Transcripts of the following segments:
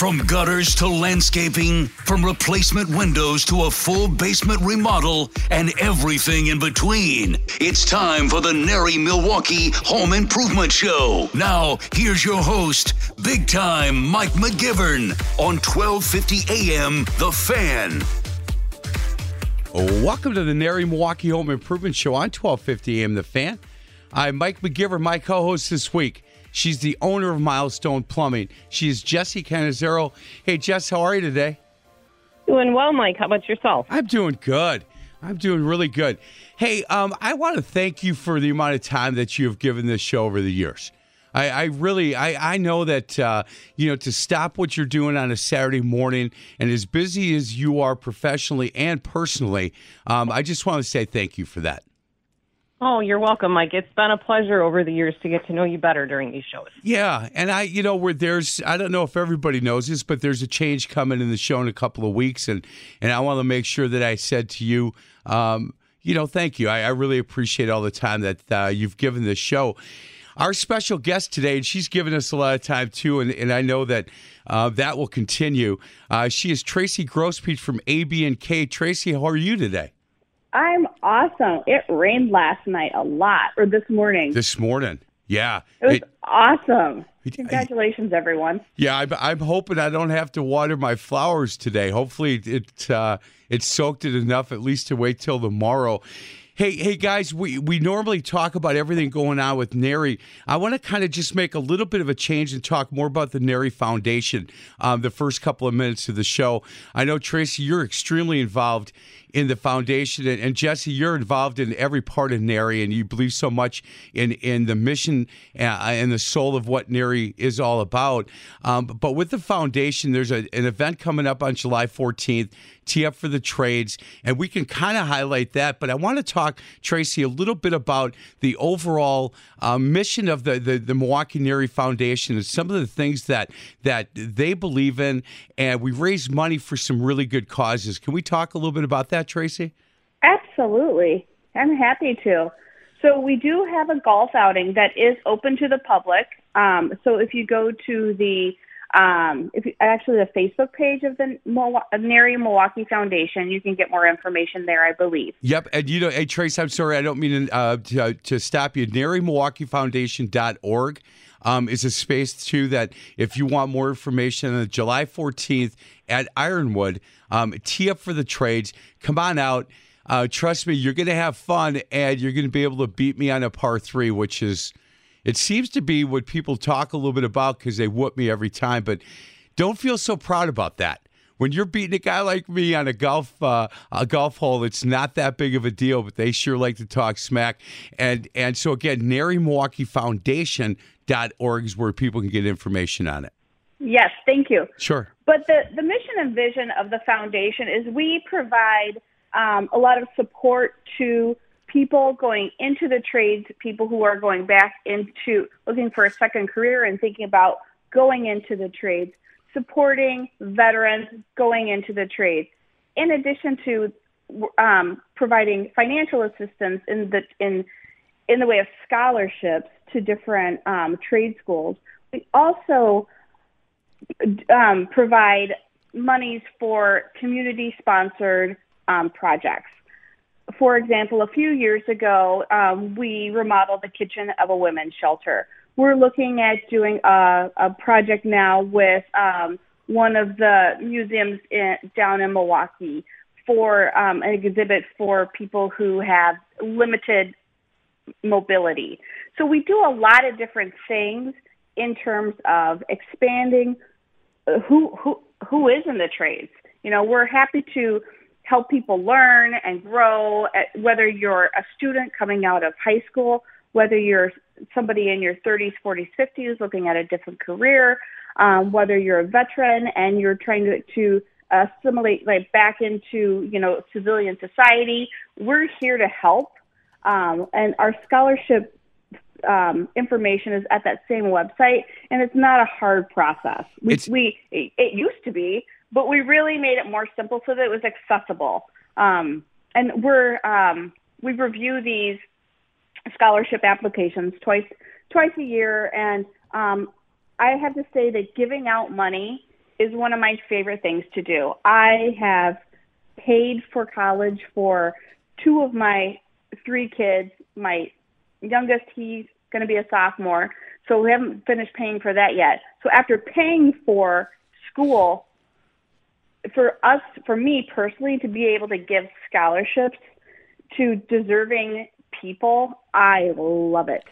From gutters to landscaping, from replacement windows to a full basement remodel, and everything in between. It's time for the NARI Milwaukee Home Improvement Show. Now, here's your host, big time Mike McGivern on 1250 AM The Fan. Welcome to the NARI Milwaukee Home Improvement Show on 1250 AM The Fan. I'm Mike McGivern, my co-host this week. She's the owner of Milestone Plumbing. She is Jessie Canizero. Hey, Jess, how are you today? Doing well, Mike. How about yourself? I'm doing good. I'm doing really good. Hey, um, I want to thank you for the amount of time that you have given this show over the years. I, I really, I, I know that uh, you know to stop what you're doing on a Saturday morning, and as busy as you are professionally and personally, um, I just want to say thank you for that. Oh, you're welcome, Mike. It's been a pleasure over the years to get to know you better during these shows. Yeah, and I, you know, where there's, I don't know if everybody knows this, but there's a change coming in the show in a couple of weeks, and and I want to make sure that I said to you, um, you know, thank you. I, I really appreciate all the time that uh, you've given this show. Our special guest today, and she's given us a lot of time too, and, and I know that uh, that will continue. Uh, she is Tracy Grospeach from AB and K. Tracy, how are you today? I'm awesome. It rained last night a lot, or this morning. This morning, yeah, It was It- awesome. Congratulations, everyone. Yeah, I'm, I'm hoping I don't have to water my flowers today. Hopefully, it uh, it soaked it enough at least to wait till tomorrow. Hey, hey guys, we, we normally talk about everything going on with NARI. I want to kind of just make a little bit of a change and talk more about the NARI Foundation. Um, the first couple of minutes of the show. I know Tracy, you're extremely involved in the foundation, and, and Jesse, you're involved in every part of NARI, and you believe so much in in the mission uh, and the soul of what NARI is all about. Um, but with the foundation, there's a, an event coming up on July 14th. Tee up for the trades, and we can kind of highlight that. But I want to talk, Tracy, a little bit about the overall uh, mission of the, the the Milwaukee NARI Foundation and some of the things that that they believe in. And we raise money for some really good causes. Can we talk a little bit about that, Tracy? Absolutely. I'm happy to. So we do have a golf outing that is open to the public. Um, so if you go to the um, if you, actually the Facebook page of the Milwa- NARI Milwaukee Foundation, you can get more information there, I believe. Yep. And you know, hey, Trace, I'm sorry, I don't mean uh, to, to stop you. NARIMilwaukeeFoundation.org um, is a space, too, that if you want more information on July 14th at Ironwood, um, tee up for the trades. Come on out. Uh, trust me, you're going to have fun and you're going to be able to beat me on a par three, which is, it seems to be what people talk a little bit about because they whoop me every time. But don't feel so proud about that. When you're beating a guy like me on a golf uh, a golf hole, it's not that big of a deal, but they sure like to talk smack. And and so again, NARI Milwaukee Foundation. Org is where people can get information on it. Yes, thank you. Sure. But the, the mission and vision of the foundation is we provide um, a lot of support to people going into the trades, people who are going back into looking for a second career and thinking about going into the trades, supporting veterans going into the trades, in addition to um, providing financial assistance in the in in the way of scholarships to different um, trade schools. We also um, provide monies for community sponsored um, projects. For example, a few years ago, um, we remodeled the kitchen of a women's shelter. We're looking at doing a, a project now with um, one of the museums in, down in Milwaukee for um, an exhibit for people who have limited mobility. So we do a lot of different things in terms of expanding who who who is in the trades. You know, we're happy to help people learn and grow. Whether you're a student coming out of high school, whether you're somebody in your 30s, 40s, 50s looking at a different career, um, whether you're a veteran and you're trying to, to assimilate like back into you know civilian society, we're here to help. Um, and our scholarship um, information is at that same website, and it's not a hard process. We, It's- we it, it used to be, but we really made it more simple so that it was accessible. Um, and we're um, we review these scholarship applications twice twice a year, and um, I have to say that giving out money is one of my favorite things to do. I have paid for college for two of my three kids. My youngest, he's going to be a sophomore, so we haven't finished paying for that yet. So after paying for school, for us, for me personally, to be able to give scholarships to deserving people, I love it.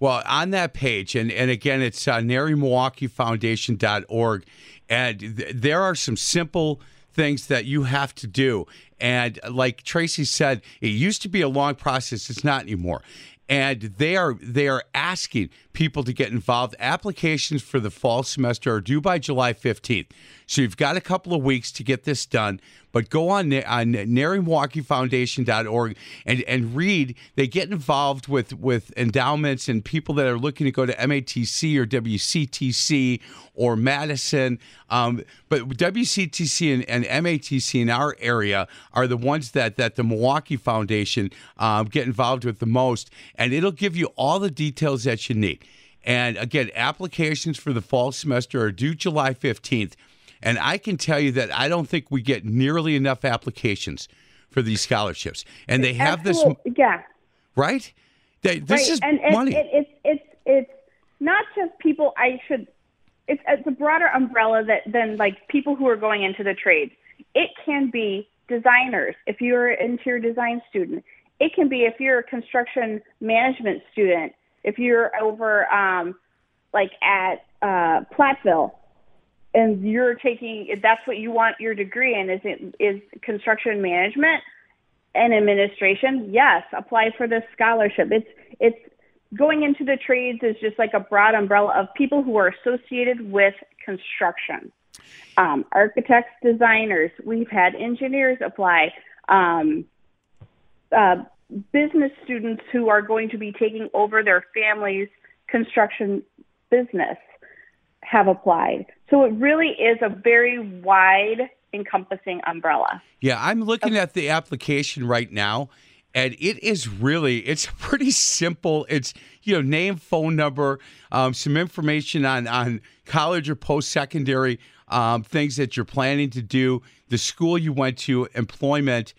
Well, on that page, and, and again, it's uh, NARIMilwaukeeFoundation.org, and th- there are some simple things that you have to do. And like Tracy said, it used to be a long process. It's not anymore. And they are they are asking people to get involved. Applications for the fall semester are due by July 15th. So you've got a couple of weeks to get this done. But go on, on NARIMilwaukeeFoundation.org and, and read. They get involved with, with endowments and people that are looking to go to MATC or WCTC or Madison. Um, but WCTC and, and, MATC in our area are the ones that, that the Milwaukee Foundation um, get involved with the most. And it'll give you all the details that you need. And again, applications for the fall semester are due July 15th. And I can tell you that I don't think we get nearly enough applications for these scholarships. And they have this, yeah, right? They, this right. is and, and money. It, it's it's it's not just people. I should. It's it's a broader umbrella that than like people who are going into the trades. It can be designers if you're an interior design student. It can be if you're a construction management student. If you're over um, like at uh, Platteville and you're taking if that's what you want your degree in is it is construction management and administration? Yes apply for this scholarship. It's it's going into the trades is just like a broad umbrella of people who are associated with construction. Um, architects designers we've had engineers apply um, uh, business students who are going to be taking over their family's construction business have applied. So it really is a very wide encompassing umbrella. Yeah, I'm looking at the application right now and it is really it's pretty simple it's you know name phone number um, some information on on college or post-secondary um, things that you're planning to do the school you went to employment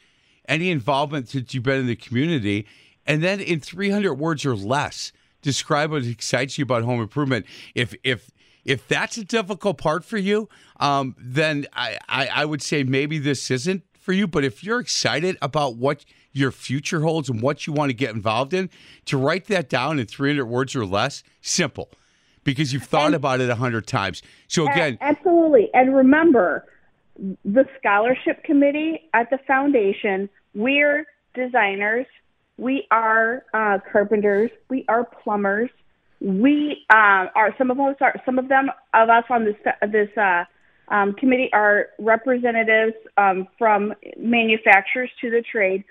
any involvement that you've been in the community and then in 300 words or less describe what excites you about home improvement if if if that's a difficult part for you, um, then I, I, I would say maybe this isn't for you. But if you're excited about what your future holds and what you want to get involved in, to write that down in 300 words or less, simple, because you've thought and, about it a hundred times. So again, absolutely. And remember, the scholarship committee at the foundation, we're designers, we are uh, carpenters, we are plumbers, we um, are some of us are some of them of us on this this uh, um, committee are representatives um, from manufacturers to the trade.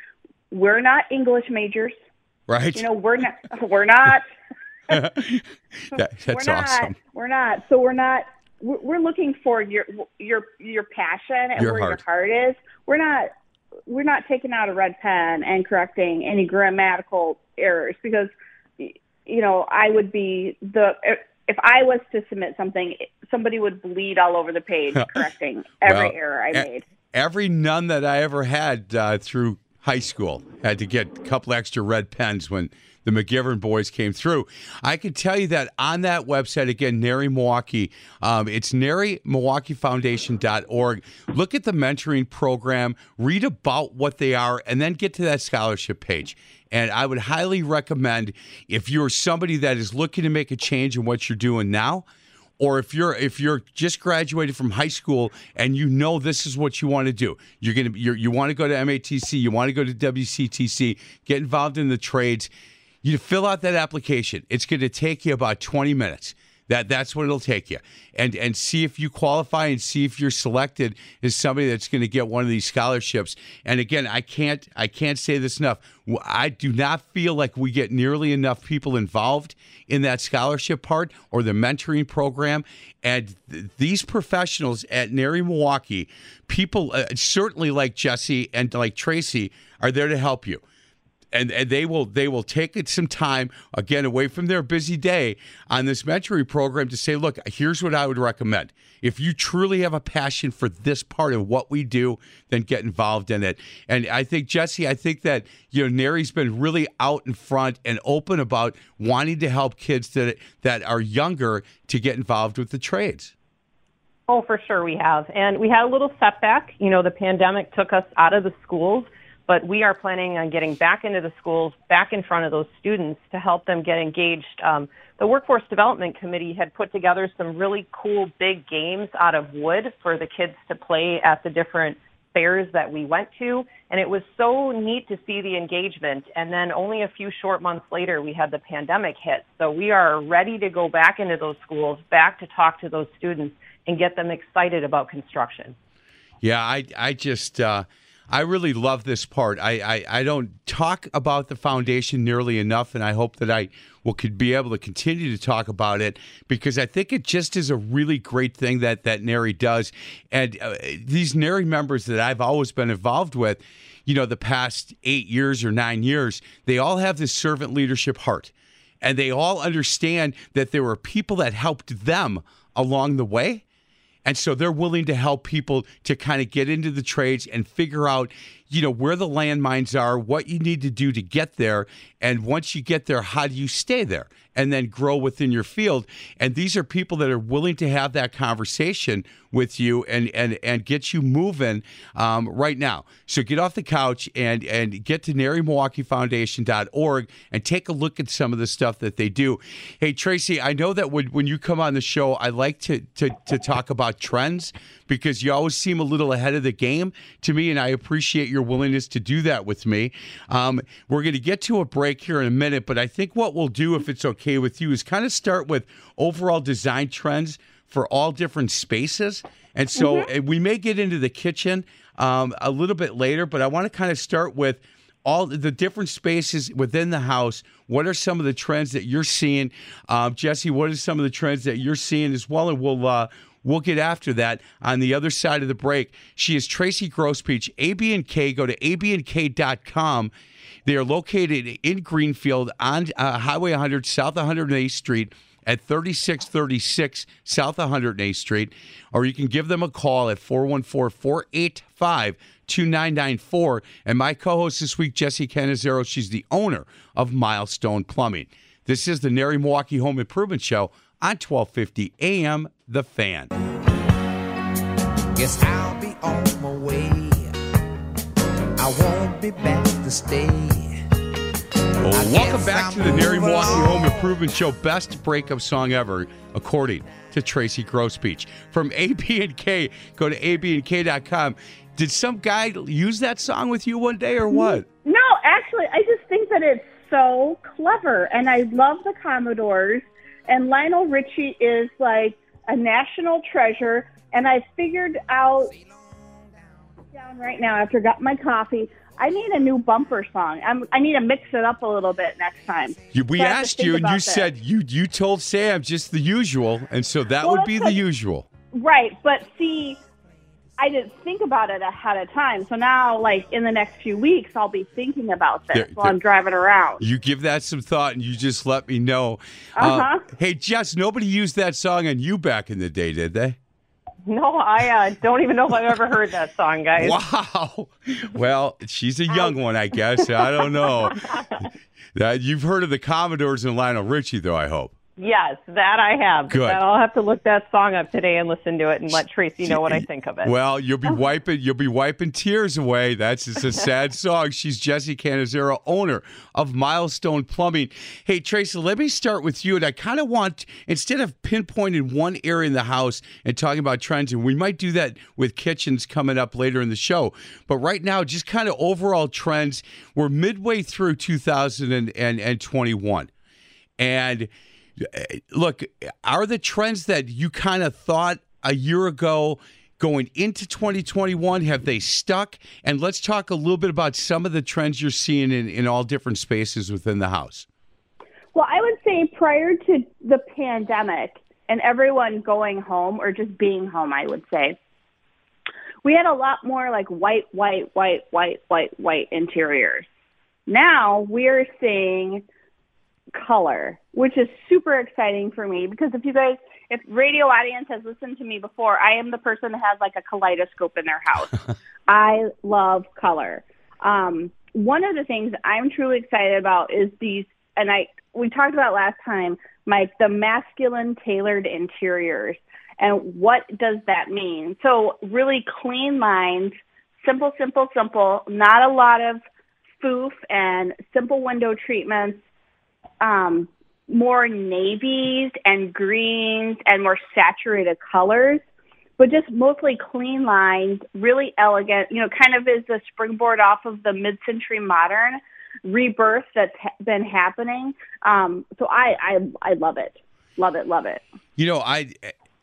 We're not English majors, right? You know, we're not. We're not. that, that's we're not, awesome. We're not. So we're not. We're looking for your your your passion and your where heart. your heart is. We're not. We're not taking out a red pen and correcting any grammatical errors because you know, I would be the if I was to submit something, somebody would bleed all over the page correcting every well, error I made. Every nun that I ever had uh, through high school had to get a couple extra red pens when the McGivern boys came through. I can tell you that on that website, again, NARI Milwaukee, um, it's NARIMilwaukeeFoundation.org. Look at the mentoring program, read about what they are, and then get to that scholarship page. And I would highly recommend if you're somebody that is looking to make a change in what you're doing now, or if you're if you're just graduated from high school and you know this is what you want to do you're to you you want to go to MATC you want to go to WCTC get involved in the trades you fill out that application. It's going to take you about 20 minutes. That that's what it'll take you, and and see if you qualify and see if you're selected as somebody that's going to get one of these scholarships. And again, I can't I can't say this enough. I do not feel like we get nearly enough people involved in that scholarship part or the mentoring program. And th- these professionals at NARI Milwaukee, people uh, certainly like Jesse and like Tracy, are there to help you and, and they will they will take it some time again away from their busy day on this mentoring program to say, look, here's what I would recommend. If you truly have a passion for this part of what we do, then get involved in it. And I think Jesse, I think that you know NARI's been really out in front and open about wanting to help kids that that are younger to get involved with the trades. Oh, for sure we have. And we had a little setback. You know, the pandemic took us out of the schools, but we are planning on getting back into the schools, back in front of those students to help them get engaged. Um, the Workforce Development Committee had put together some really cool big games out of wood for the kids to play at the different fairs that we went to. And it was so neat to see the engagement. And then only a few short months later, we had the pandemic hit. So we are ready to go back into those schools, back to talk to those students and get them excited about construction. Yeah, I, I just, uh, I really love this part. I, I, I, don't talk about the foundation nearly enough, and I hope that I will could be able to continue to talk about it because I think it just is a really great thing that that NARI does. And uh, these NARI members that I've always been involved with, you know, the past eight years or nine years, they all have this servant leadership heart, and they all understand that there were people that helped them along the way and so they're willing to help people to kind of get into the trades and figure out, you know, where the landmines are, what you need to do to get there. And once you get there, how do you stay there and then grow within your field? And these are people that are willing to have that conversation with you and and and get you moving um, right now. So get off the couch and and get to NARIMilwaukeeFoundation.org and take a look at some of the stuff that they do. Hey Tracy, I know that when when you come on the show, I like to to to talk about trends because you always seem a little ahead of the game to me, and I appreciate your willingness to do that with me. Um, we're going to get to a break here in a minute, but I think what we'll do, if it's okay with you, is kind of start with overall design trends for all different spaces. And so mm-hmm. we may get into the kitchen um, a little bit later, but I want to kind of start with all the different spaces within the house. What are some of the trends that you're seeing, um, Jesse? What are some of the trends that you're seeing as well? And we'll uh, we'll get after that on the other side of the break. She is Tracy Grospeach, AB&K. Go to abnk.com. They are located in Greenfield on uh, Highway 100, South 108th Street at 3636 South 108th Street, or you can give them a call at 414 485 2994. And my co host this week, Jessie Canizero, she's the owner of Milestone Plumbing. This is the NARI Milwaukee Home Improvement Show on 1250 AM The Fan. Guess I'll be on my way. I won't be back to stay. Well, welcome back to the NARI Milwaukee Home Improvement Show. Best breakup song ever, according to Tracy Grospeach. From AB&K, go to abnk.com. Did some guy use that song with you one day or what? No, actually, I just think that it's so clever. And I love the Commodores. And Lionel Richie is like a national treasure. And I figured out down right now after I got my coffee. I need a new bumper song. I'm, i need to mix it up a little bit next time. We so asked you, and you this. said you you told Sam just the usual, and so that well, would be the usual. Right, but see, I didn't think about it ahead of time. So now, like in the next few weeks, I'll be thinking about this there, while there, I'm driving around. You give that some thought, and you just let me know. Uh, uh-huh. Uh, hey, Jess, nobody used that song on you back in the day, did they? No, I uh, don't even know if I've ever heard that song, guys. Wow. Well, she's a young one, I guess. I don't know. You've heard of the Commodores and Lionel Richie, though, I hope. Yes, that I have. Good. I'll have to look that song up today and listen to it and let Tracy know what I think of it. Well, you'll be wiping you'll be wiping tears away. That's it's a sad song. She's Jessie Canizero, owner of Milestone Plumbing. Hey Tracy, let me start with you. And I kind of want instead of pinpointing one area in the house and talking about trends, and we might do that with kitchens coming up later in the show. But right now, just kind of overall trends. We're midway through 2021. And Eh, look, are the trends that you kind of thought a year ago going into 2021 have they stuck? And let's talk a little bit about some of the trends you're seeing in, in all different spaces within the house. Well i would say prior to the pandemic and everyone going home or just being home i would say we had a lot more like white white white white white white interiors. Now we're seeing color, which is super exciting for me because if you guys, if radio audience has listened to me before, I am the person that has like a kaleidoscope in their house. I love color. Um, one of the things I'm truly excited about is these, and I we talked about last time, Mike, the masculine tailored interiors. And what does that mean? So really clean lines, simple, simple, simple, not a lot of spoof and simple window treatments, um, more navies and greens and more saturated colors, but just mostly clean lines, really elegant, you know, kind of is the springboard off of the mid-century modern rebirth that's ha- been happening. Um, so I, I, I love it. Love it. Love it. You know, I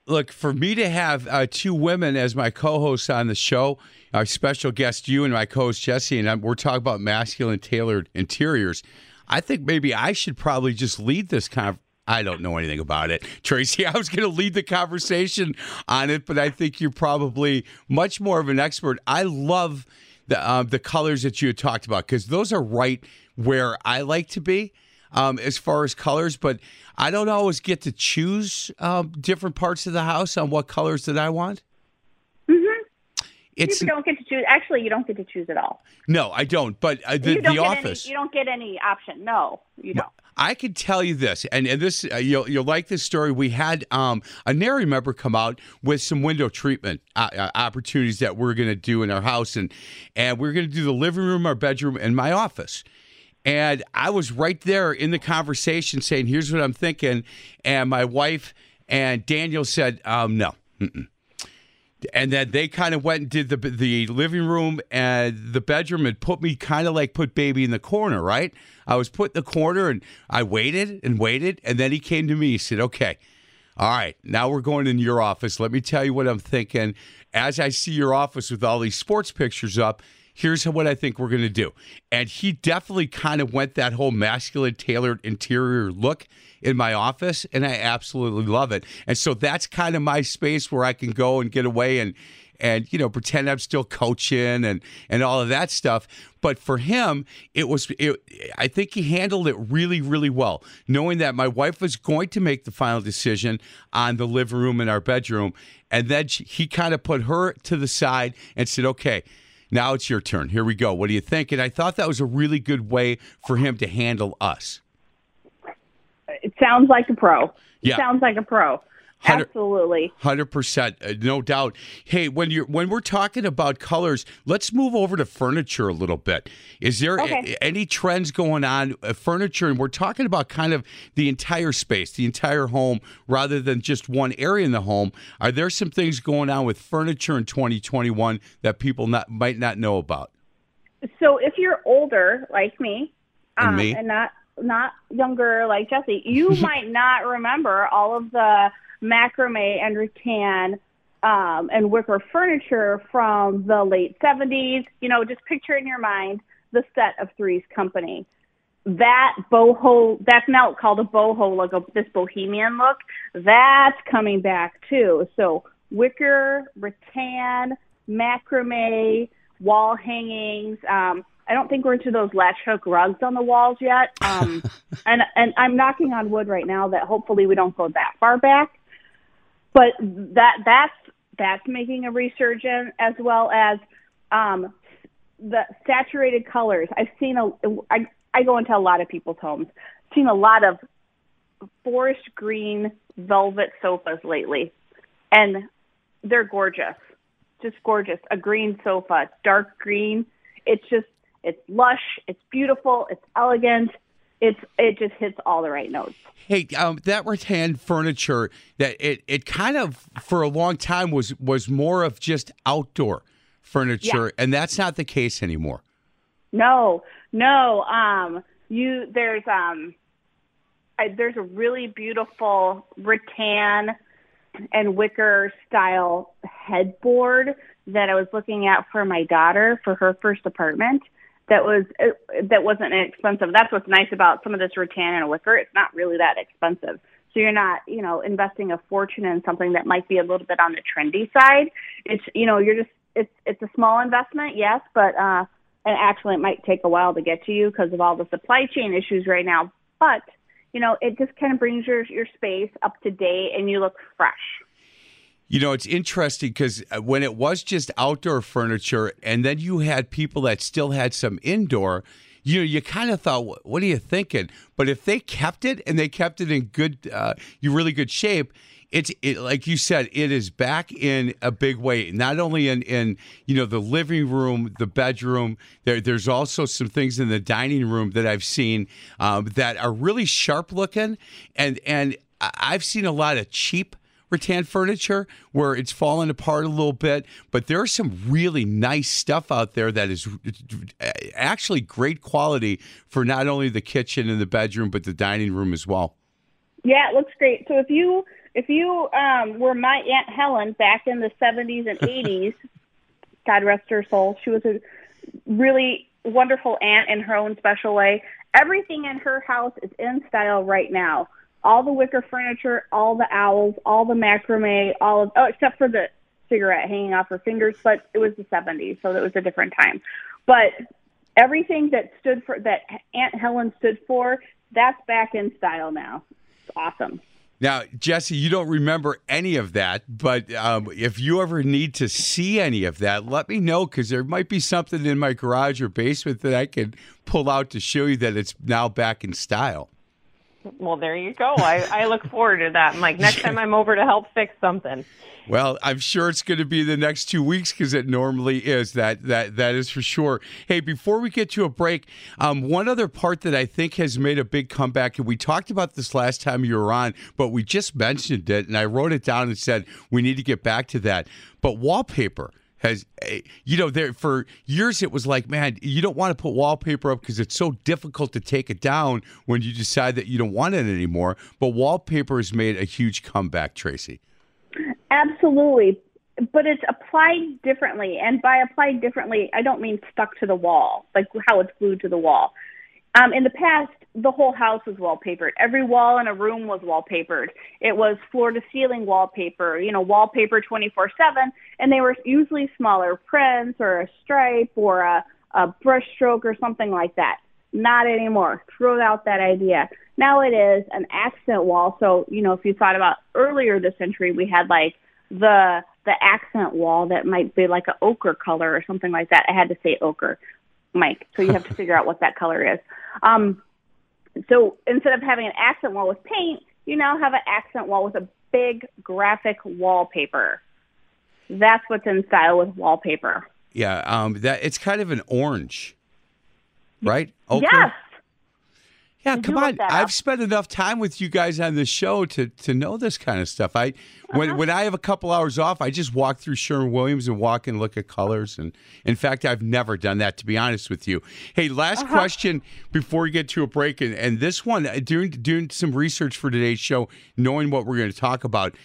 look for me to have uh, two women as my co-hosts on the show. Our special guest, you and my co-host Jesse, and I'm, we're talking about masculine tailored interiors. I think maybe I should probably just lead this con. I don't know anything about it, Tracy. I was going to lead the conversation on it, but I think you're probably much more of an expert. I love the uh, the colors that you had talked about because those are right where I like to be um, as far as colors, but I don't always get to choose um, different parts of the house on what colors that I want. It's you don't get to choose. Actually, you don't get to choose at all. no, I don't. But uh, the, you don't the office. Any, you don't get any option. No, you don't. I can tell you this, and, and this uh, you'll you'll like this story. We had um, a NARI member come out with some window treatment uh, uh, opportunities that we're going to do in our house, and and we're going to do the living room, our bedroom, and my office. And I was right there in the conversation saying, "Here's what I'm thinking," and my wife and Daniel said, um, "No." Mm-mm. And then they kind of went and did the the living room and the bedroom and put me kind of like put baby in the corner, right? I was put in the corner and I waited and waited, and then he came to me. He said, "Okay, all right, now we're going in your office. Let me tell you what I'm thinking. As I see your office with all these sports pictures up, here's what I think we're going to do. And he definitely kind of went that whole masculine tailored interior look in my office, and I absolutely love it. And so that's kind of my space where I can go and get away and and you know pretend I'm still coaching and and all of that stuff. But for him, it was it, I think he handled it really really well, knowing that my wife was going to make the final decision on the living room and our bedroom, and then she, he kind of put her to the side and said, "Okay." Now it's your turn. Here we go. What do you think? And I thought that was a really good way for him to handle us. It sounds like a pro. Yeah. Sounds like a pro. Absolutely. Hundred percent, uh, no doubt. Hey, when you're when we're talking about colors, let's move over to furniture a little bit. Is there a- any trends going on uh, furniture? And we're talking about kind of the entire space, the entire home, rather than just one area in the home. Are there some things going on with furniture in 2021 that people not might not know about? So if you're older like me, And um, me. and not not younger like Jesse, you might not remember all of the macrame and rattan um, and wicker furniture from the late 70s. You know, just picture in your mind the set of Three's Company. That boho, that's now called a boho look, a, this bohemian look. That's coming back too. So wicker, rattan, macrame, wall hangings. Um, I don't think we're into those latch hook rugs on the walls yet. Um, and and I'm knocking on wood right now that hopefully we don't go that far back. But that that's that's making a resurgence as well as um, the saturated colors. I've seen a I I go into a lot of people's homes. Seen a lot of forest green velvet sofas lately, and they're gorgeous, just gorgeous. A green sofa, dark green. It's just it's lush, it's beautiful, it's elegant. It's it just hits all the right notes. Hey, um, that rattan furniture that it it kind of for a long time was was more of just outdoor furniture, and that's not the case anymore. No, no. Um, you there's um, I, there's a really beautiful rattan and wicker style headboard that I was looking at for my daughter for her first apartment. That was uh, that wasn't expensive. That's what's nice about some of this rattan and wicker. It's not really that expensive. So you're not, you know, investing a fortune in something that might be a little bit on the trendy side. It's, you know, you're just it's it's a small investment, yes, but uh, and actually it might take a while to get to you because of all the supply chain issues right now. But you know, it just kind of brings your your space up to date, and you look fresh. You know, it's interesting because uh, when it was just outdoor furniture, and then you had people that still had some indoor, you know, you kind of thought, "What are you thinking?" But if they kept it and they kept it in good, uh, you really good shape, it's it, like you said, it is back in a big way. Not only in in you know the living room, the bedroom. There, there's also some things in the dining room that I've seen um, that are really sharp looking, and and I've seen a lot of cheap rattan furniture where it's fallen apart a little bit, but there's some really nice stuff out there that is actually great quality for not only the kitchen and the bedroom, but the dining room as well. Yeah, it looks great. So if you if you um, were my aunt Helen back in the 70s and 80s, God rest her soul, she was a really wonderful aunt in her own special way. Everything in her house is in style right now. All the wicker furniture, all the owls, all the macrame, all of oh, except for the cigarette hanging off her fingers, but it was the 70s, so it was a different time. But everything that stood for that Aunt Helen stood for, that's back in style now. It's awesome. Now, Jesse, you don't remember any of that, but um, if you ever need to see any of that, let me know because there might be something in my garage or basement that I can pull out to show you that it's now back in style. Well, there you go. I, I look forward to that. Mike, next time I'm over to help fix something. Well, I'm sure it's going to be the next two weeks because it normally is. That that that is for sure. Hey, before we get to a break, um, one other part that I think has made a big comeback, and we talked about this last time you were on, but we just mentioned it, and I wrote it down and said we need to get back to that. But wallpaper has eh, you know there for years it was like man you don't want to put wallpaper up because it's so difficult to take it down when you decide that you don't want it anymore but wallpaper has made a huge comeback tracy Absolutely. But it's applied differently. And by applied differently, I don't mean stuck to the wall, like how it's glued to the wall. Um, in the past, the whole house was wallpapered. Every wall in a room was wallpapered. It was floor to ceiling wallpaper, you know, wallpaper 24 7. And they were usually smaller prints or a stripe or a, a brush stroke or something like that. Not anymore. Throw out that idea. Now it is an accent wall. So, you know, if you thought about earlier this century, we had like the the accent wall that might be like an ochre color or something like that. I had to say ochre, Mike. So you have to figure out what that color is. Um, so instead of having an accent wall with paint, you now have an accent wall with a big graphic wallpaper. That's what's in style with wallpaper. Yeah, um, that it's kind of an orange, right? Ochre? Yes. Yeah, come on. I've up? spent enough time with you guys on the show to to know this kind of stuff. I when Uh-huh. when I have a couple hours off, I just walk through Sherwin Williams and walk and look at colors. And in fact, I've never done that to be honest with you. Hey, last Uh-huh. question before we get to a break, and, and this one uh, doing doing some research for today's show, knowing what we're going to talk about.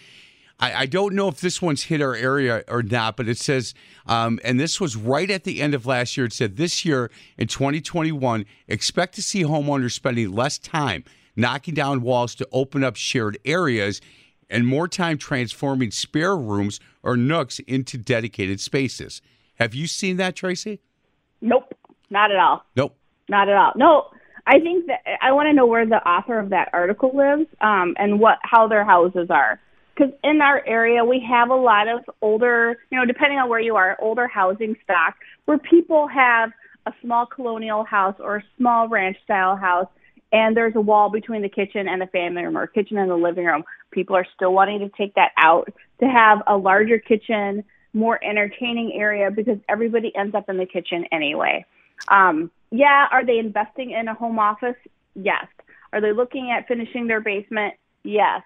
I, I don't know if this one's hit our area or not, but it says, um, and this was right at the end of last year. It said this year in 2021, expect to see homeowners spending less time knocking down walls to open up shared areas and more time transforming spare rooms or nooks into dedicated spaces. Have you seen that, Tracy? Nope. Not at all. Nope. Not at all. No, I think that I want to know where the author of that article lives um, and what how their houses are. Because in our area, we have a lot of older, you know, depending on where you are, older housing stock where people have a small colonial house or a small ranch style house, and there's a wall between the kitchen and the family room or kitchen and the living room. People are still wanting to take that out to have a larger kitchen, more entertaining area because everybody ends up in the kitchen anyway. Um, yeah, are they investing in a home office? Yes. Are they looking at finishing their basement? Yes.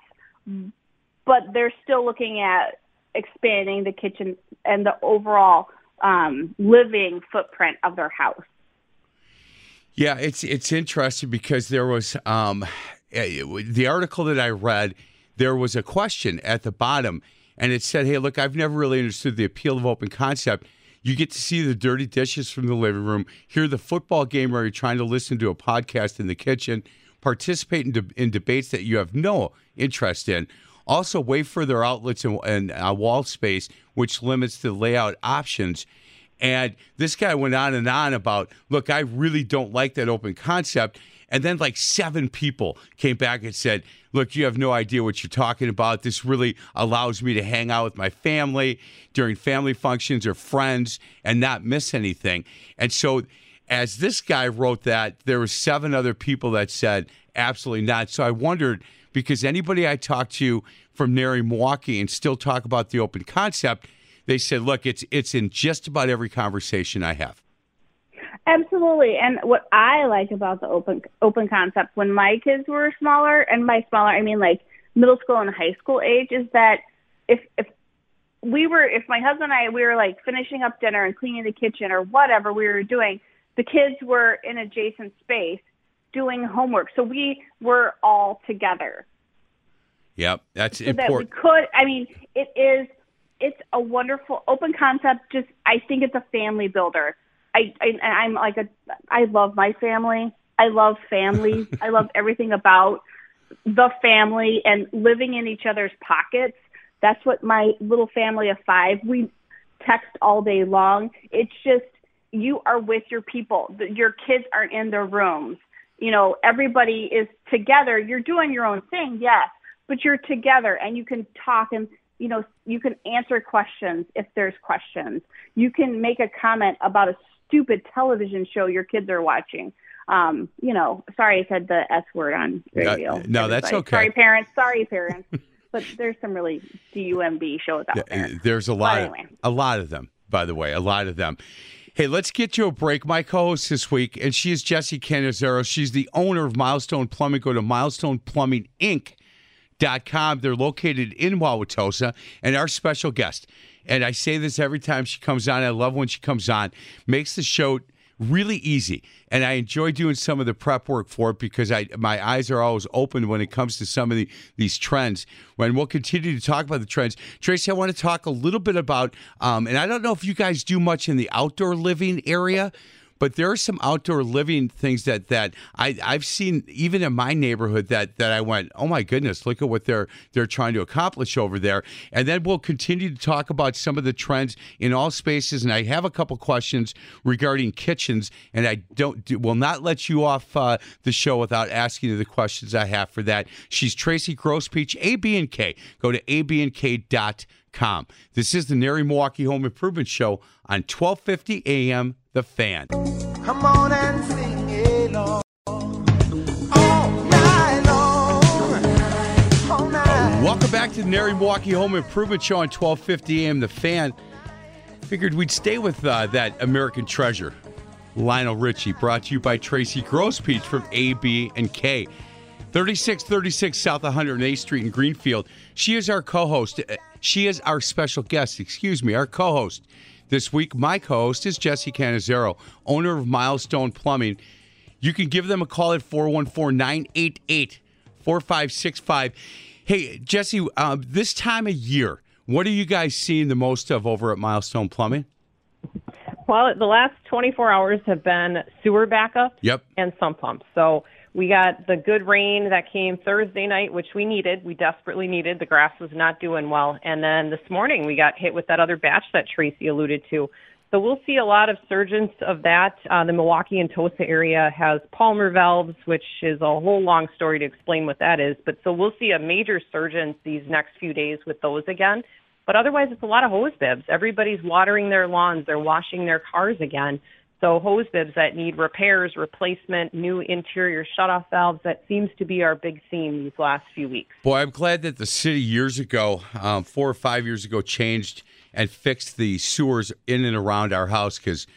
But they're still looking at expanding the kitchen and the overall um, living footprint of their house. Yeah, it's it's interesting because there was um, the article that I read. There was a question at the bottom, and it said, "Hey, look, I've never really understood the appeal of open concept. You get to see the dirty dishes from the living room, hear the football game where you're trying to listen to a podcast in the kitchen, participate in, de- in debates that you have no interest in." Also, way further outlets and, and uh, wall space, which limits the layout options. And this guy went on and on about, look, I really don't like that open concept. And then like seven people came back and said, look, you have no idea what you're talking about. This really allows me to hang out with my family during family functions or friends and not miss anything. And so as this guy wrote that, there were seven other people that said absolutely not. So I wondered because anybody I talked to from NARI Milwaukee and still talk about the open concept, they said, look, it's it's in just about every conversation I have. Absolutely. And what I like about the open open concept when my kids were smaller, and by smaller I mean like middle school and high school age, is that if if we were if my husband and I we were like finishing up dinner and cleaning the kitchen or whatever we were doing, the kids were in adjacent space doing homework. So we were all together. Yep, that's so important. That we could I mean, it is it's a wonderful open concept just I think it's a family builder I, I I'm like a I love my family. I love family. I love everything about the family and living in each other's pockets. That's what my little family of five we text all day long. It's just you are with your people. Your kids aren't in their rooms. You know, everybody is together. You're doing your own thing, yes, but you're together and you can talk and you know, you can answer questions if there's questions. You can make a comment about a stupid television show your kids are watching. Um, you know, sorry I said the S word on radio. Uh, no, that's okay. Sorry, parents. Sorry, parents. but there's some really DUMB shows out there. There's a lot, anyway. of, a lot of them, by the way, a lot of them. Hey, let's get to a break. My co-host this week, and she is Jessie Canizero. She's the owner of Milestone Plumbing. Go to milestoneplumbinginc.com. They're located in Wauwatosa, and our special guest and I say this every time she comes on. I love when she comes on. Makes the show really easy. And i enjoy doing some of the prep work for it because i my eyes are always open when it comes to some of the, these trends. When we'll continue to talk about the trends. Tracy i want to talk a little bit about um, and i don't know if you guys do much in the outdoor living area but there are some outdoor living things that that I, I've seen even in my neighborhood that that I went, oh my goodness, look at what they're they're trying to accomplish over there. And then we'll continue to talk about some of the trends in all spaces. And I have a couple questions regarding kitchens, and I don't will not let you off uh, the show without asking you the questions I have for that. She's Tracy Grospeach, AB and K. Go to abnk.com. This is the NARI Milwaukee Home Improvement Show on 1250 AM the Fan. Come on and sing along. Welcome back to the NARI Milwaukee Home Improvement Show on 1250 AM The Fan. Figured we'd stay with uh, that American treasure, Lionel Richie, brought to you by Tracy Grospeach from AB and K. 3636 South 108th Street in Greenfield. She is our co-host. Uh, she is our special guest, excuse me, our co-host this week, my co host is Jesse Canizero, owner of Milestone Plumbing. You can give them a call at 414 988 4565. Hey, Jesse, uh, this time of year, what are you guys seeing the most of over at Milestone Plumbing? Well, the last 24 hours have been sewer backup yep. and sump pumps. So we got the good rain that came Thursday night, which we needed. We desperately needed. The grass was not doing well. And then this morning we got hit with that other batch that Tracy alluded to. So we'll see a lot of surgence of that. Uh, the Milwaukee and Tosa area has Palmer valves, which is a whole long story to explain what that is. But so we'll see a major surgence these next few days with those again. But otherwise, it's a lot of hose bibs. Everybody's watering their lawns. They're washing their cars again. So hose bibs that need repairs, replacement, new interior shutoff valves, that seems to be our big theme these last few weeks. Boy, I'm glad that the city years ago, um, four or five years ago, changed and fixed the sewers in and around our house because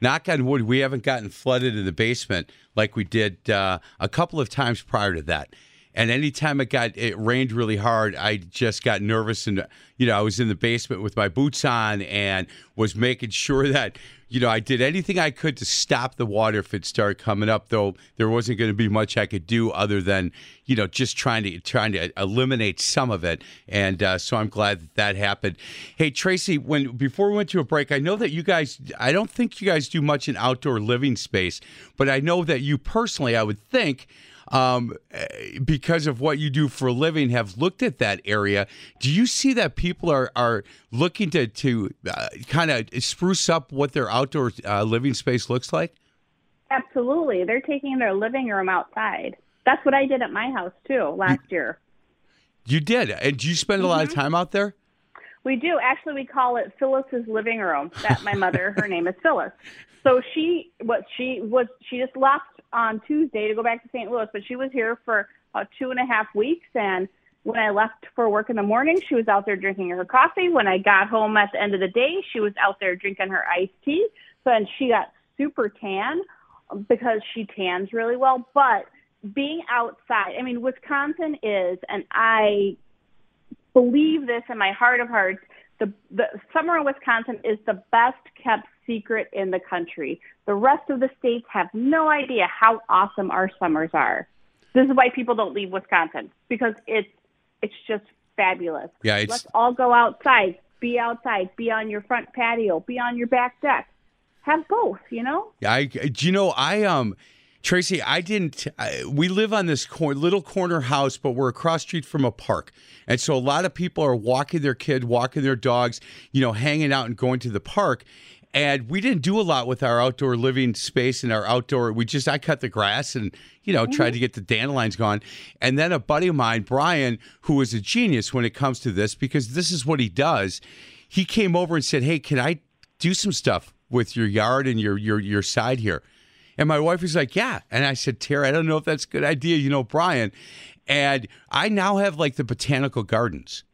knock on wood, we haven't gotten flooded in the basement like we did uh, a couple of times prior to that. And anytime it got it rained really hard, I just got nervous and you know, I was in the basement with my boots on and was making sure that you know, I did anything I could to stop the water if it started coming up, though there wasn't going to be much I could do other than, you know, just trying to trying to eliminate some of it. And uh, so I'm glad that that happened. Hey, Tracy, when before we went to a break, I know that you guys, I don't think you guys do much in outdoor living space, but I know that you personally, I would think, um, eh, because of what you do for a living, have looked at that area. Do you see that people are are looking to to uh, kind of spruce up what their outdoor uh, living space looks like? Absolutely. They're taking their living room outside. That's what I did at my house too last year. You did, and do you spend a lot of time out there? We do. Actually, we call it Phyllis's living room. That my mother, her name is Phyllis. So she, what she was, she just left on Tuesday to go back to St. Louis, but she was here for about two and a half weeks. And when I left for work in the morning, she was out there drinking her coffee. When I got home at the end of the day, she was out there drinking her iced tea. So and she got super tan because she tans really well. But being outside, I mean, Wisconsin is, and I believe this in my heart of hearts, the, the summer in Wisconsin is the best kept secret in the country. The rest of the states have no idea how awesome our summers are. This is why people don't leave Wisconsin because it's it's just fabulous. Yeah, it's- let's all go outside, be outside, be on your front patio, be on your back deck. Have both, you know. I, do you know, I um, Tracy, I didn't. I, we live on this cor- little corner house, but we're across street from a park, and so a lot of people are walking their kid, walking their dogs, you know, hanging out and going to the park. And we didn't do a lot with our outdoor living space and our outdoor. We just I cut the grass and you know tried to mm-hmm. get the dandelions gone. And then a buddy of mine, Brian, who is a genius when it comes to this because this is what he does. He came over and said, "Hey, can I do some stuff with your yard and your your your side here?" And my wife was like, Yeah. And I said, Tara, I don't know if that's a good idea. You know, Brian. And I now have like the botanical gardens.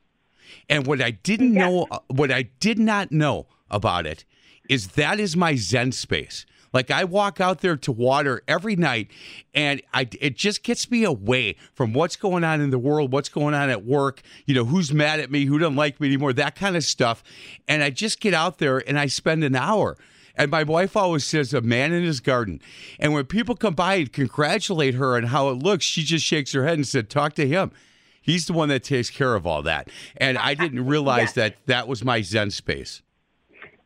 And what I didn't know, uh, what I did not know about it is that is my Zen space. Like I walk out there to water every night, and I it just gets me away from what's going on in the world, what's going on at work. You know, who's mad at me, who doesn't like me anymore, that kind of stuff. And I just get out there and I spend an hour. And my wife always says, a man in his garden. And when people come by and congratulate her on how it looks, she just shakes her head and said, talk to him. He's the one that takes care of all that. And I didn't realize that that was my Zen space.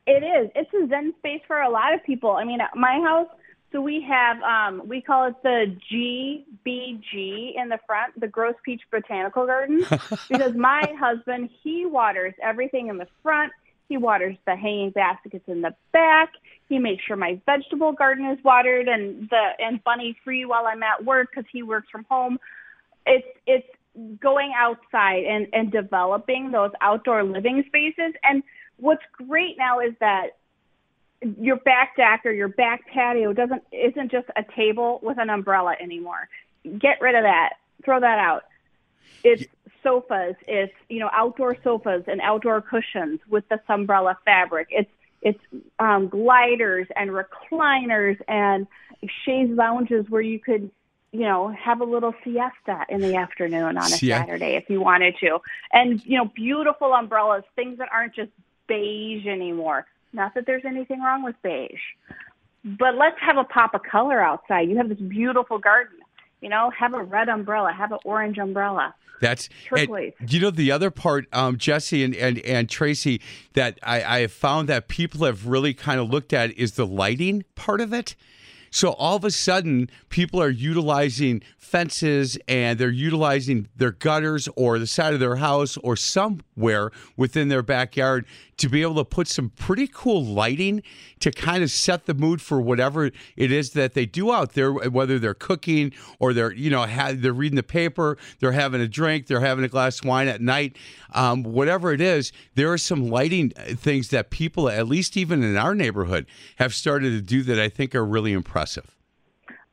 It is. It's a zen space for a lot of people. I mean, at my house, so we have um, we call it the GBG in the front, the Gross Peach Botanical Garden, because my husband he waters everything in the front. He waters the hanging baskets in the back. He makes sure my vegetable garden is watered and the and bunny free while I'm at work because he works from home. It's it's going outside and and developing those outdoor living spaces. And what's great now is that your back deck or your back patio doesn't isn't just a table with an umbrella anymore. Get rid of that. Throw that out. It's sofas. It's you know outdoor sofas and outdoor cushions with the umbrella fabric. It's it's um, gliders and recliners and chaise lounges where you could you know have a little siesta in the afternoon on a Sie- Saturday if you wanted to, and you know beautiful umbrellas, things that aren't just beige anymore. Not that there's anything wrong with beige, but let's have a pop of color outside. You have this beautiful garden. You know, have a red umbrella, have an orange umbrella. That's and Turquoise. you know the other part, um, Jesse and, and and Tracy, that I, I have found that people have really kind of looked at is the lighting part of it. So all of a sudden, people are utilizing fences and they're utilizing their gutters or the side of their house or somewhere within their backyard to be able to put some pretty cool lighting to kind of set the mood for whatever it is that they do out there, whether they're cooking or they're you know ha- they're reading the paper, they're having a drink, they're having a glass of wine at night, um, whatever it is. There are some lighting uh, things that people, at least even in our neighborhood, have started to do that I think are really impressive.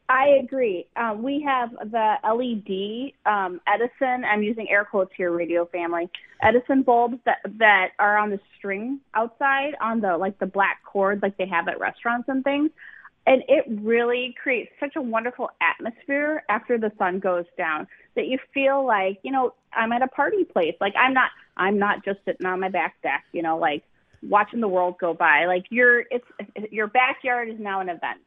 I agree. Um, we have the LED um, Edison. I'm using air quotes here, radio family. Edison bulbs that that are on the string outside on the like the black cord, like they have at restaurants and things. And it really creates such a wonderful atmosphere after the sun goes down that you feel like you know I'm at a party place. Like I'm not I'm not just sitting on my back deck. You know, like watching the world go by. Like your it's your backyard is now an event.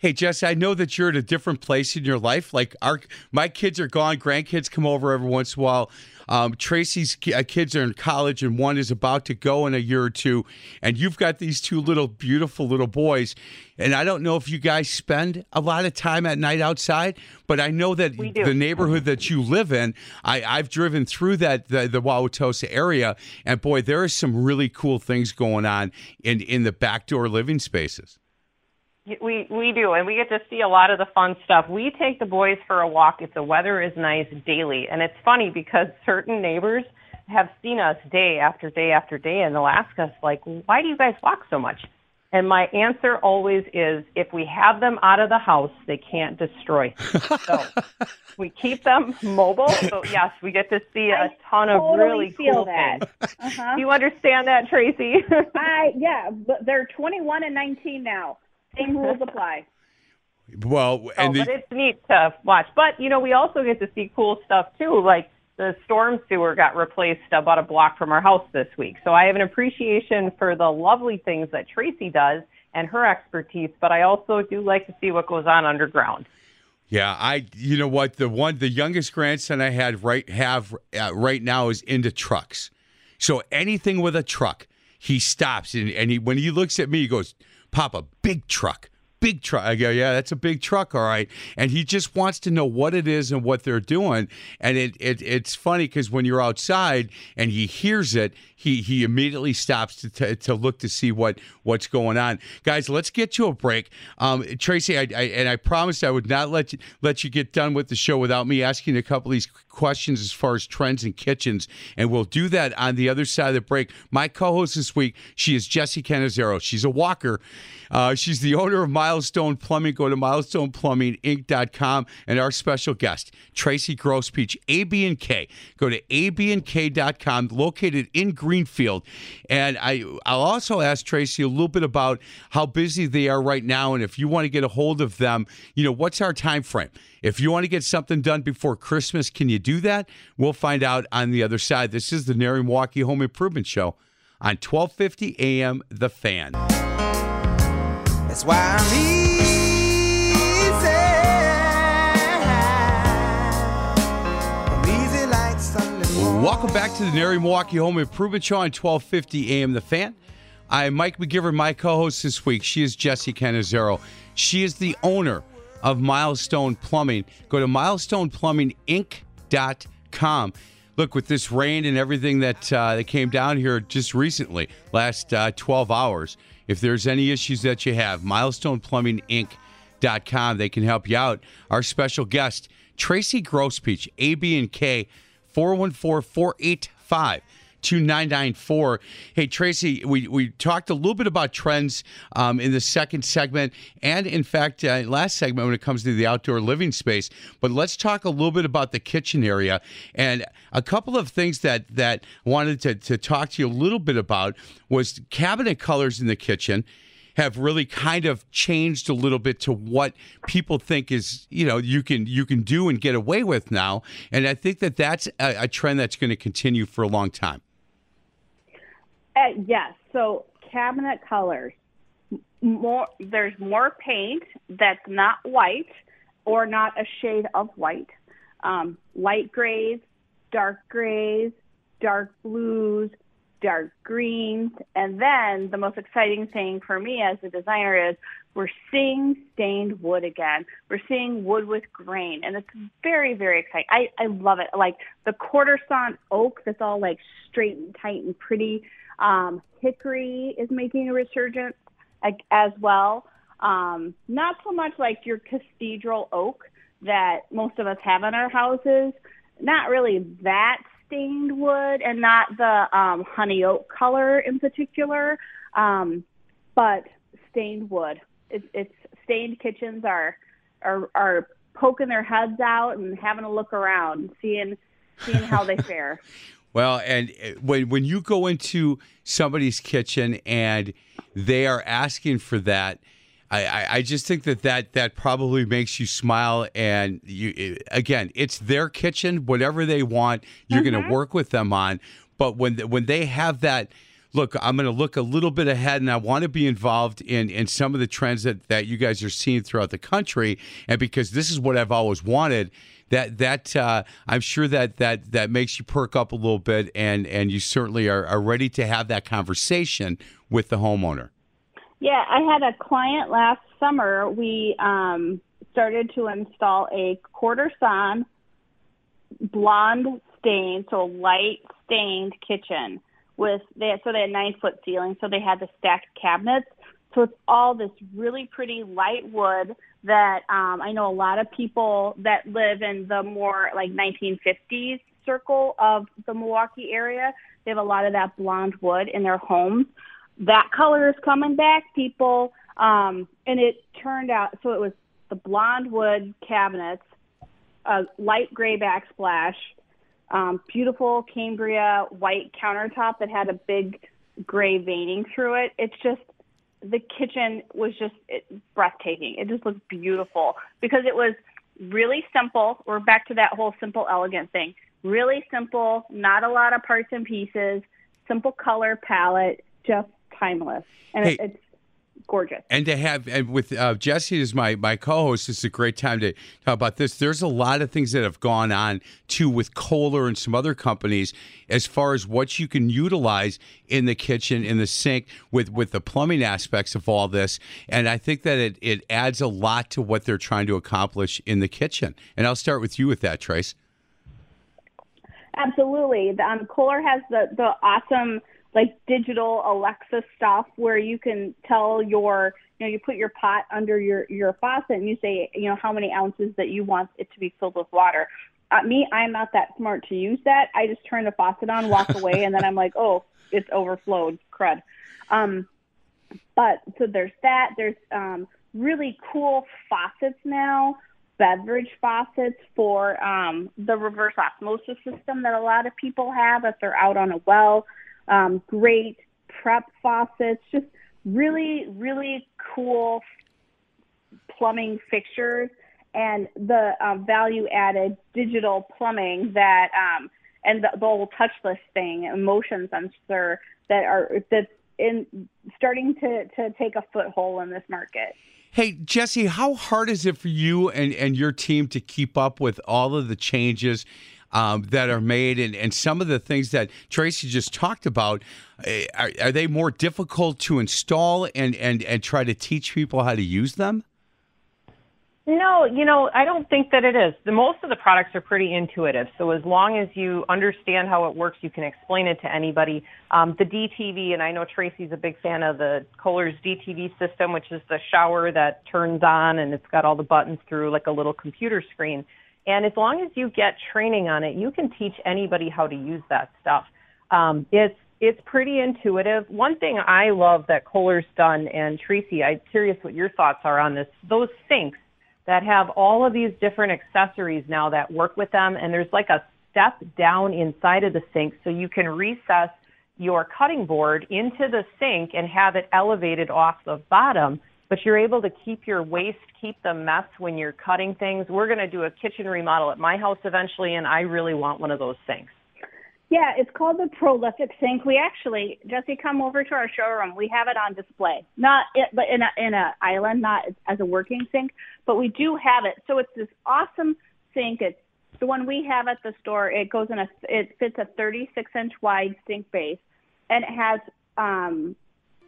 Hey Jess, I know that you're at a different place in your life. Like our my kids are gone, grandkids come over every once in a while. Um, Tracy's uh, kids are in college, and one is about to go in a year or two. And you've got these two little, beautiful little boys. And I don't know if you guys spend a lot of time at night outside, but I know that the neighborhood that you live in, I, I've driven through that the, the Wauwatosa area, and boy, there are some really cool things going on in in the backdoor living spaces. We we do, and we get to see a lot of the fun stuff. We take the boys for a walk if the weather is nice daily, and it's funny because certain neighbors have seen us day after day after day, and they'll ask us like, "Why do you guys walk so much?" And my answer always is, if we have them out of the house, they can't destroy. so we keep them mobile. So yes, we get to see a I ton of totally really feel cool that. things. Uh-huh. You understand that, Tracy? I yeah, but they're 21 and 19 now. Same rules apply. Well, Oh, and but the, it's neat to watch. But you know, we also get to see cool stuff too. Like the storm sewer got replaced about a block from our house this week. So I have an appreciation for the lovely things that Tracy does and her expertise. But I also do like to see what goes on underground. Yeah, I. You know what? The one, the youngest grandson I had right have uh, right now is into trucks. So anything with a truck, he stops and and he when he looks at me, he goes, "Papa, big truck." Big truck. I go, yeah, that's a big truck, all right. And he just wants to know what it is and what they're doing. And it, it it's funny because when you're outside and he hears it, he he immediately stops to, to, to look to see what what's going on. Guys, let's get to a break. Um, Tracy, I, I and I promised I would not let you let you get done with the show without me asking a couple of these questions as far as trends in kitchens, and we'll do that on the other side of the break. My co-host this week, she is Jessie Canizero. She's a walker. Uh, she's the owner of Milestone Plumbing. Go to milestoneplumbinginc.com. And our special guest, Tracy Grosspeach, AB&K. Go to abnk.com, located in Greenfield. And I, I'll also ask Tracy a little bit about how busy they are right now. And if you want to get a hold of them, you know, what's our time frame? If you want to get something done before Christmas, can you do that? We'll find out on the other side. This is the NARI Milwaukee Home Improvement Show on 1250 AM The Fan. That's why I'm easy. Welcome back to the NARI Milwaukee Home Improvement Show on 1250 AM The Fan. I'm Mike McGivern, my co-host this week. She is Jessie Canizero. She is the owner of Milestone Plumbing. Go to milestoneplumbinginc.com. Look, with this rain and everything that uh, that came down here just recently, last uh, 12 hours, if there's any issues that you have, milestoneplumbinginc.com, they can help you out. Our special guest, Tracy Grosspeach, AB&K 414-485 2994. Hey, Tracy, we, we talked a little bit about trends um, in the second segment and, in fact, uh, last segment when it comes to the outdoor living space. But let's talk a little bit about the kitchen area and a couple of things that, that wanted to, to talk to you a little bit about was cabinet colors in the kitchen have really kind of changed a little bit to what people think is you know you can you can do and get away with now and i think that that's a, a trend that's going to continue for a long time Uh, yes. So cabinet colors. More there's more paint that's not white or not a shade of white. Um, light grays, dark grays, dark blues, dark greens, and then the most exciting thing for me as a designer is we're seeing stained wood again. We're seeing wood with grain, and it's very, very exciting. I, I love it. Like the quarter sawn oak that's all like straight and tight and pretty. Um, hickory is making a resurgence as well. Um, not so much like your cathedral oak that most of us have in our houses. Not really that stained wood and not the um, honey oak color in particular, um, but stained wood. It's, it's stained kitchens are, are are poking their heads out and having a look around, seeing seeing how they fare. well and uh, when when you go into somebody's kitchen and they are asking for that I, I, I just think that, that that probably makes you smile and you again it's their kitchen whatever they want you're going to work with them on but when when they have that look, I'm going to look a little bit ahead, and I want to be involved in in some of the trends that that you guys are seeing throughout the country, and because this is what I've always wanted. That that uh, I'm sure that that that makes you perk up a little bit, and and you certainly are, are ready to have that conversation with the homeowner. Yeah, I had a client last summer. We um, started to install a quarter sawn blonde stain, so light stained kitchen with they so they had nine foot ceilings, so they had the stacked cabinets. So it's all this really pretty light wood that um, I know a lot of people that live in the more like 1950s circle of the Milwaukee area. They have a lot of that blonde wood in their homes. That color is coming back, people. Um, and it turned out so it was the blonde wood cabinets, a light gray backsplash, um, beautiful Cambria white countertop that had a big gray veining through it. It's just the kitchen was just it, breathtaking. It just looked beautiful because it was really simple. We're back to that whole simple, elegant thing. Really simple, not a lot of parts and pieces, simple color palette, just timeless. And Hey. it, it's gorgeous. And to have and with uh, Jesse as my my co-host, this is a great time to talk about this. There's a lot of things that have gone on too with Kohler and some other companies as far as what you can utilize in the kitchen, in the sink, with with the plumbing aspects of all this. And I think that it it adds a lot to what they're trying to accomplish in the kitchen. And I'll start with you with that, Trace. Absolutely. Um, Kohler has the, the awesome like digital Alexa stuff where you can tell your you know you put your pot under your your faucet and you say you know how many ounces that you want it to be filled with water. Uh, me, I'm not that smart to use that. I just turn the faucet on, walk away, and then I'm like, oh, it's overflowed, crud. Um, but so there's that. There's um, really cool faucets now, beverage faucets for um, the reverse osmosis system that a lot of people have if they're out on a well. Um, great prep faucets, just really, really cool plumbing fixtures and the um, value added digital plumbing that um, and the, the whole touchless thing, motion sensor that are that's in starting to, to take a foothold in this market. Hey, Jesse, how hard is it for you and, and your team to keep up with all of the changes um, that are made and, and some of the things that Tracy just talked about? eh, Are, are they more difficult to install and, and, and try to teach people how to use them? No, you know, I don't think that it is. The most of the products are pretty intuitive. So as long as you understand how it works, you can explain it to anybody. Um, the DTV, and I know Tracy's a big fan of the Kohler's DTV system, which is the shower that turns on and it's got all the buttons through like a little computer screen. And as long as you get training on it, you can teach anybody how to use that stuff. Um, it's it's pretty intuitive. One thing I love that Kohler's done, and Tracy, I'm curious what your thoughts are on this. Those sinks that have all of these different accessories now that work with them, and there's like a step down inside of the sink so you can recess your cutting board into the sink and have it elevated off the bottom, but you're able to keep your waste, keep the mess when you're cutting things. We're going to do a kitchen remodel at my house eventually, and I really want one of those sinks. Yeah, it's called the Prolific Sink. We actually, Jesse, come over to our showroom. We have it on display, not it, but in a in a island, not as a working sink, but we do have it. So it's this awesome sink. It's the one we have at the store. It goes in a, it fits a 36 inch wide sink base, and it has, um,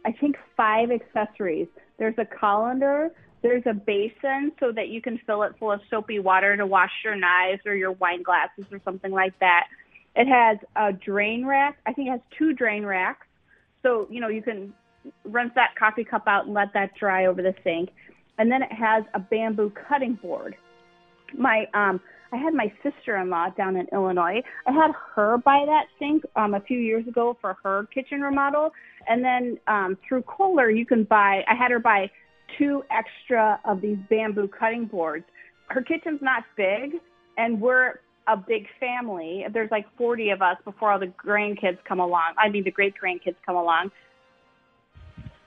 I think five accessories. There's a colander. There's a basin so that you can fill it full of soapy water to wash your knives or your wine glasses or something like that. It has a drain rack. I think it has two drain racks. So, you know, you can rinse that coffee cup out and let that dry over the sink. And then it has a bamboo cutting board. My um I had my sister-in-law down in Illinois. I had her buy that sink um, a few years ago for her kitchen remodel, and then um, through Kohler, you can buy. I had her buy two extra of these bamboo cutting boards. Her kitchen's not big, and we're a big family. There's like 40 of us before all the grandkids come along. I mean, the great grandkids come along.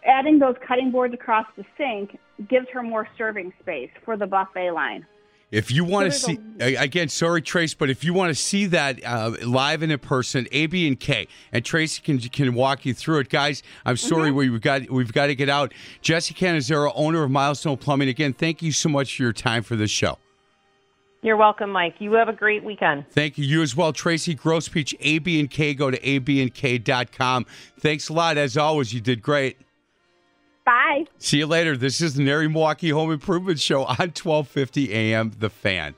Adding those cutting boards across the sink gives her more serving space for the buffet line. If you want to see again, sorry Trace, but if you want to see that uh, live and in person, A, B, and K, and Tracy can can walk you through it, guys. I'm sorry Mm-hmm. we've got we've got to get out. Jesse Canizero, owner of Milestone Plumbing. Again, thank you so much for your time for this show. You're welcome, Mike. You have a great weekend. Thank you. You as well, Tracy Grosspeach, AB and K. Go to abandk.com. Thanks a lot. As always, you did great. Bye. See you later. This is the NARI Milwaukee Home Improvement Show on 1250 AM The Fan.